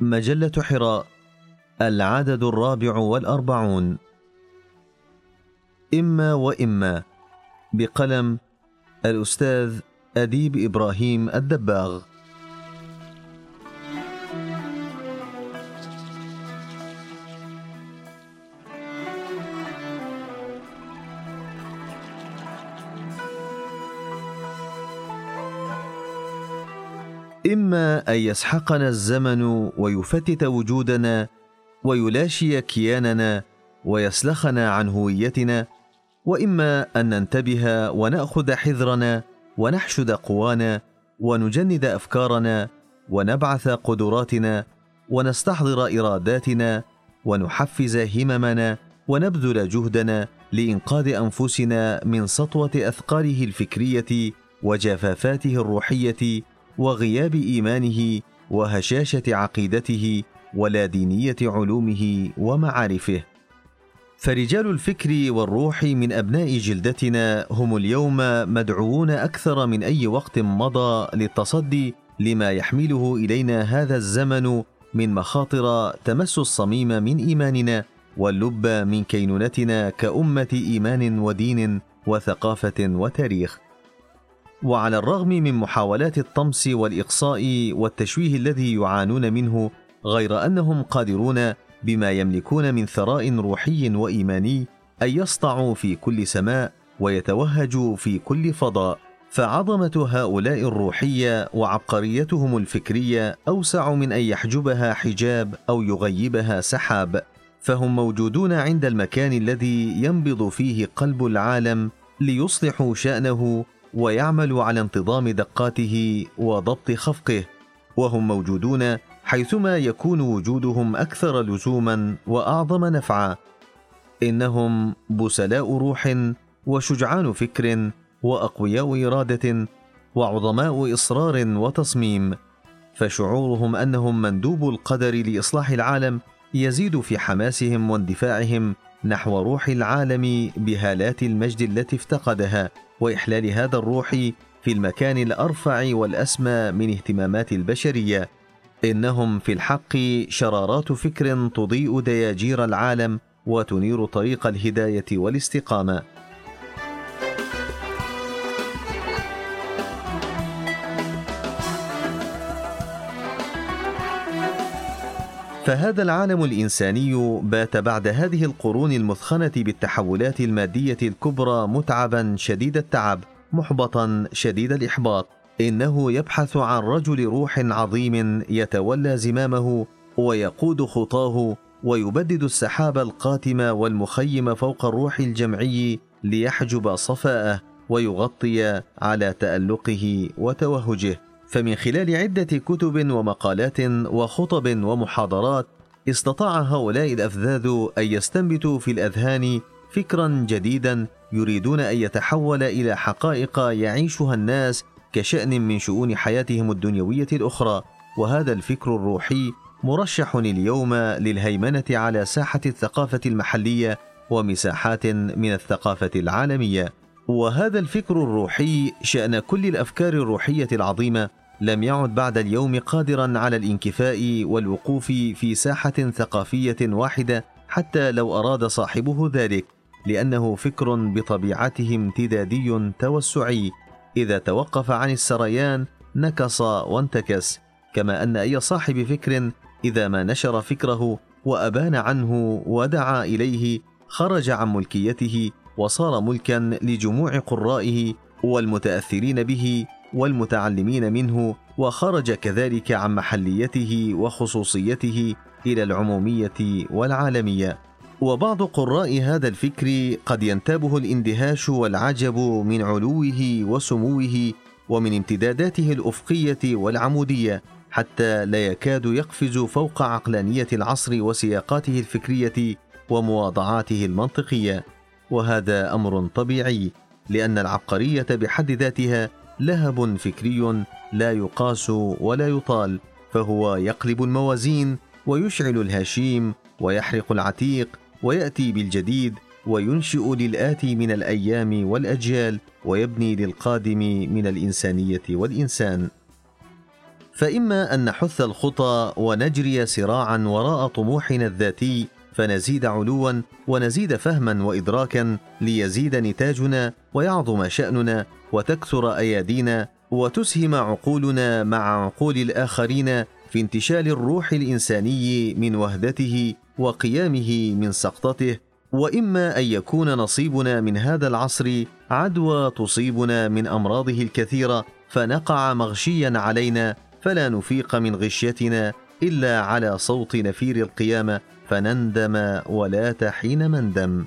مجلة حراء العدد الرابع والأربعون. إما وإما بقلم الأستاذ أديب إبراهيم الدباغ. إما أن يسحقنا الزمن ويفتت وجودنا ويلاشي كياننا ويسلخنا عن هويتنا وإما أن ننتبه ونأخذ حذرنا ونحشد قوانا ونجند أفكارنا ونبعث قدراتنا ونستحضر إراداتنا ونحفز هممنا ونبذل جهدنا لإنقاذ أنفسنا من سطوة أثقاله الفكرية وجفافاته الروحية وغياب إيمانه وهشاشة عقيدته ولا دينية علومه ومعارفه. فرجال الفكر والروح من أبناء جلدتنا هم اليوم مدعوون أكثر من أي وقت مضى للتصدي لما يحمله إلينا هذا الزمن من مخاطر تمس الصميم من إيماننا واللب من كينونتنا كأمة إيمان ودين وثقافة وتاريخ. وعلى الرغم من محاولات الطمس والإقصاء والتشويه الذي يعانون منه غير أنهم قادرون بما يملكون من ثراء روحي وإيماني أن يسطعوا في كل سماء ويتوهجوا في كل فضاء. فعظمة هؤلاء الروحيه وعبقريتهم الفكرية أوسع من أن يحجبها حجاب أو يغيبها سحاب. فهم موجودون عند المكان الذي ينبض فيه قلب العالم ليصلحوا شأنه ويعملوا على انتظام دقاته وضبط خفقه وهم موجودون حيثما يكون وجودهم أكثر لزوما وأعظم نفعا. إنهم بسلاء روح وشجعان فكر وأقوياء إرادة وعظماء إصرار وتصميم. فشعورهم أنهم مندوب القدر لإصلاح العالم يزيد في حماسهم واندفاعهم نحو روح العالم بهالات المجد التي افتقدها وإحلال هذا الروح في المكان الأرفع والأسمى من اهتمامات البشرية. إنهم في الحق شرارات فكر تضيء دياجير العالم وتنير طريق الهداية والاستقامة. فهذا العالم الإنساني بات بعد هذه القرون المثخنة بالتحولات المادية الكبرى متعبا شديد التعب محبطا شديد الإحباط. إنه يبحث عن رجل روح عظيم يتولى زمامه ويقود خطاه ويبدد السحاب القاتم والمخيم فوق الروح الجمعي ليحجب صفاءه ويغطي على تألقه وتوهجه. فمن خلال عدة كتب ومقالات وخطب ومحاضرات استطاع هؤلاء الأفذاذ أن يستنبتوا في الأذهان فكرا جديدا يريدون أن يتحول إلى حقائق يعيشها الناس كشأن من شؤون حياتهم الدنيوية الأخرى. وهذا الفكر الروحي مرشح اليوم للهيمنة على ساحة الثقافة المحلية ومساحات من الثقافة العالمية. وهذا الفكر الروحي شأن كل الأفكار الروحية العظيمة لم يعد بعد اليوم قادرا على الانكفاء والوقوف في ساحة ثقافية واحدة حتى لو أراد صاحبه ذلك لأنه فكر بطبيعته امتدادي توسعي. إذا توقف عن السريان نكص وانتكس. كما أن أي صاحب فكر إذا ما نشر فكره وأبان عنه ودعا إليه خرج عن ملكيته وصار ملكا لجموع قرائه والمتأثرين به والمتعلمين منه وخرج كذلك عن محليته وخصوصيته إلى العمومية والعالمية. وبعض قراء هذا الفكر قد ينتابه الاندهاش والعجب من علوه وسموه ومن امتداداته الأفقية والعمودية حتى لا يكاد يقفز فوق عقلانية العصر وسياقاته الفكرية ومواضعاته المنطقية. وهذا أمر طبيعي لأن العبقرية بحد ذاتها لهب فكري لا يقاس ولا يطال فهو يقلب الموازين ويشعل الهشيم ويحرق العتيق ويأتي بالجديد وينشئ للآتي من الأيام والأجيال ويبني للقادم من الإنسانية والإنسان. فإما أن نحث الخطى ونجري سراعا وراء طموحنا الذاتي فنزيد علوا ونزيد فهما وإدراكا ليزيد نتاجنا ويعظم شأننا وتكثر أيادينا وتسهم عقولنا مع عقول الآخرين في انتشال الروح الإنساني من وهدته وقيامه من سقطته. وإما أن يكون نصيبنا من هذا العصر عدوى تصيبنا من أمراضه الكثيرة فنقع مغشيا علينا فلا نفيق من غشيتنا إلا على صوت نفير القيامة. فنندم ولا تحين مندم.